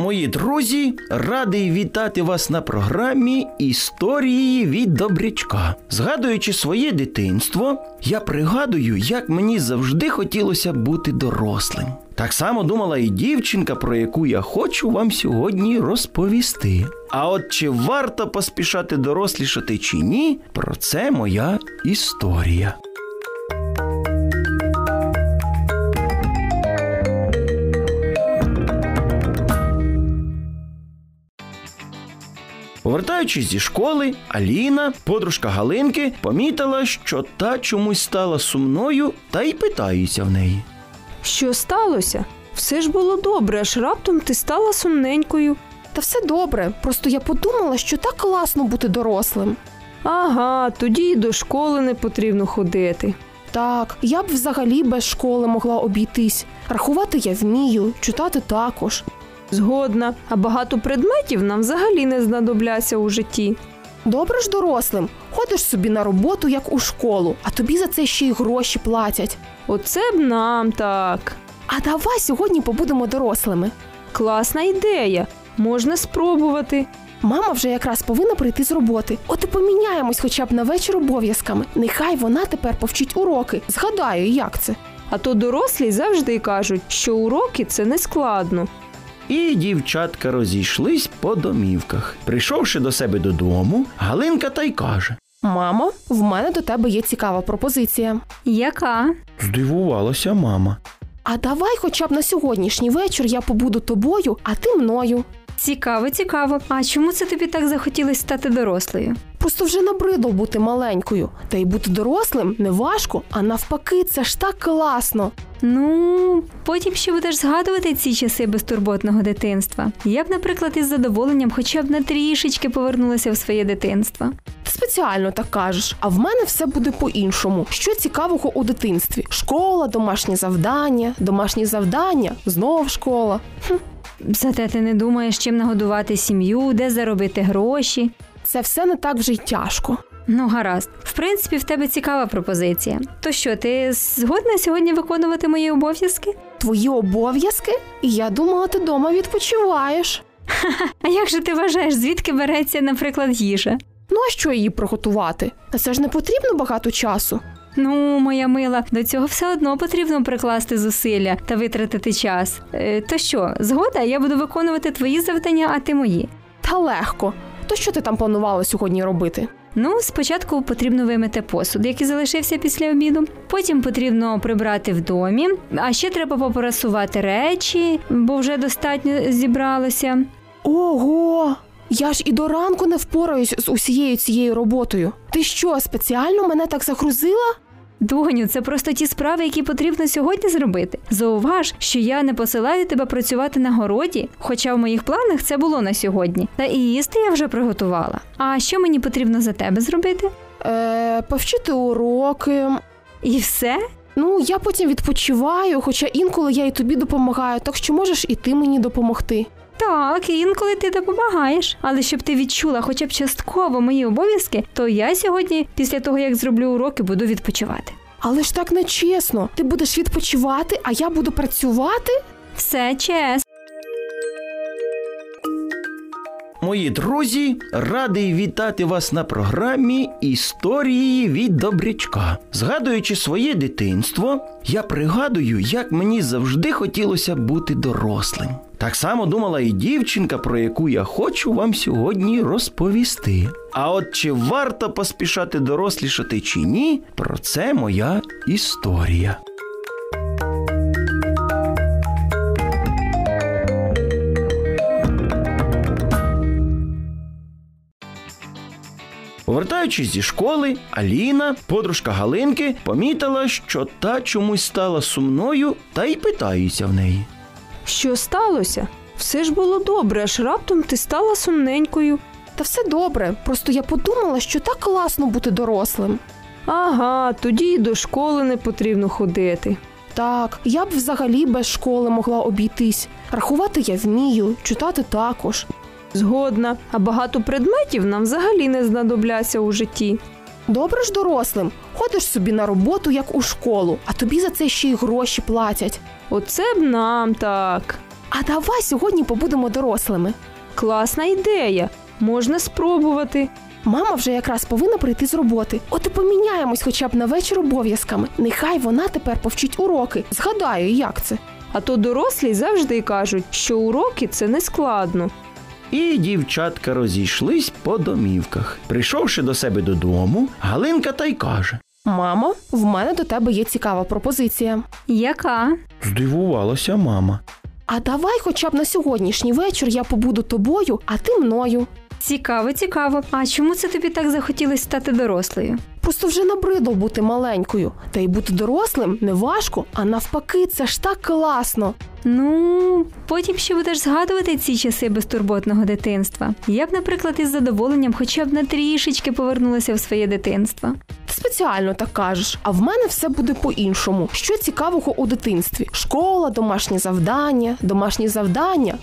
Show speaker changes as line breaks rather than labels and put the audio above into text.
Мої друзі, радий вітати вас на програмі Історії від Добрячка. Згадуючи своє дитинство, я пригадую, як мені завжди хотілося бути дорослим. Так само думала і дівчинка, про яку я хочу вам сьогодні розповісти. А от чи варто поспішати дорослішати чи ні, про це моя історія. Повертаючись зі школи, Аліна, подружка Галинки, помітила, що та чомусь стала сумною, та й питаюся в неї.
Що сталося? Все ж було добре, аж раптом ти стала сумненькою.
Та все добре, просто я подумала, що так класно бути дорослим.
Ага, тоді й до школи не потрібно ходити.
Так, я б взагалі без школи могла обійтись. Рахувати я вмію, читати також.
Згодна, а багато предметів нам взагалі не знадобляться у житті.
Добре ж дорослим, ходиш собі на роботу, як у школу, а тобі за це ще й гроші платять.
Оце б нам так.
А давай сьогодні побудемо дорослими.
Класна ідея. Можна спробувати.
Мама вже якраз повинна прийти з роботи. От і поміняємось хоча б на вечір обов'язками. Нехай вона тепер повчить уроки. Згадаю, як це.
А то дорослі завжди кажуть, що уроки це не складно.
І дівчатка розійшлись по домівках. Прийшовши до себе додому, Галинка та й каже:
Мамо, в мене до тебе є цікава пропозиція.
Яка?
Здивувалася мама.
А давай хоча б на сьогоднішній вечір я побуду тобою, а ти мною.
Цікаво, цікаво. А чому це тобі так захотілося стати дорослою?
Просто вже набридло бути маленькою. Та й бути дорослим не важко, а навпаки, це ж так класно.
Ну, потім ще будеш згадувати ці часи безтурботного дитинства. Я б, наприклад, із задоволенням хоча б на трішечки повернулася в своє дитинство.
Ти спеціально так кажеш, а в мене все буде по-іншому. Що цікавого у дитинстві? Школа, домашні завдання, домашні завдання, знов школа. Хм,
Зате ти не думаєш, чим нагодувати сім'ю, де заробити гроші.
Це все не так вже й тяжко.
Ну, гаразд. В принципі, в тебе цікава пропозиція. То що, ти згодна сьогодні виконувати мої обов'язки?
Твої обов'язки? Я думала, ти дома відпочиваєш.
А як же ти вважаєш, звідки береться, наприклад, їжа?
Ну а що її приготувати? Та це ж не потрібно багато часу.
Ну, моя мила, до цього все одно потрібно прикласти зусилля та витратити час. Е, то що, згода, я буду виконувати твої завдання, а ти мої.
Та легко. То що ти там планувала сьогодні робити?
Ну, спочатку потрібно вимити посуд, який залишився після обіду. Потім потрібно прибрати в домі, а ще треба попрасувати речі, бо вже достатньо зібралося.
Ого! Я ж і до ранку не впораюсь з усією цією роботою. Ти що, спеціально мене так загрузила?
Доню, це просто ті справи, які потрібно сьогодні зробити. Зауваж, що я не посилаю тебе працювати на городі, хоча в моїх планах це було на сьогодні. Та і їсти я вже приготувала. А що мені потрібно за тебе зробити?
Е, повчити уроки.
І все?
Ну, я потім відпочиваю, хоча інколи я і тобі допомагаю, так що можеш і ти мені допомогти.
Так, інколи ти допомагаєш. Але щоб ти відчула хоча б частково мої обов'язки, то я сьогодні, після того як зроблю уроки, буду відпочивати.
Але ж так не чесно. Ти будеш відпочивати, а я буду працювати?
Все чесно.
Мої друзі, радий вітати вас на програмі Історії від Добрячка. Згадуючи своє дитинство, я пригадую, як мені завжди хотілося бути дорослим. Так само думала і дівчинка, про яку я хочу вам сьогодні розповісти. А от чи варто поспішати дорослішати чи ні, про це моя історія. Повертаючись зі школи, Аліна, подружка Галинки, помітила, що та чомусь стала сумною, та й питаюся в неї.
Що сталося? Все ж було добре, аж раптом ти стала сумненькою.
Та все добре, просто я подумала, що так класно бути дорослим.
Ага, тоді й до школи не потрібно ходити.
Так, я б взагалі без школи могла обійтись. Рахувати я вмію, читати також.
Згодна, а багато предметів нам взагалі не знадобляться у житті.
Добре ж дорослим, ходиш собі на роботу, як у школу, а тобі за це ще й гроші платять.
Оце б нам так.
А давай сьогодні побудемо дорослими.
Класна ідея. Можна спробувати.
Мама вже якраз повинна прийти з роботи. От і поміняємось хоча б на вечір обов'язками. Нехай вона тепер повчить уроки. Згадаю, як це.
А то дорослі завжди кажуть, що уроки це не складно.
І дівчатка розійшлись по домівках. Прийшовши до себе додому, Галинка та й каже:
Мамо, в мене до тебе є цікава пропозиція.
Яка?
Здивувалася мама.
А давай хоча б на сьогоднішній вечір я побуду тобою, а ти мною.
Цікаво, цікаво. А чому це тобі так захотілося стати дорослою?
Просто вже набридло бути маленькою. Та й бути дорослим не важко, а навпаки, це ж так класно.
Ну, потім ще будеш згадувати ці часи безтурботного дитинства. Я б, наприклад, із задоволенням хоча б на трішечки повернулася в своє дитинство.
Ти спеціально так кажеш, а в мене все буде по-іншому. Що цікавого у дитинстві? Школа, домашні завдання, домашні завдання,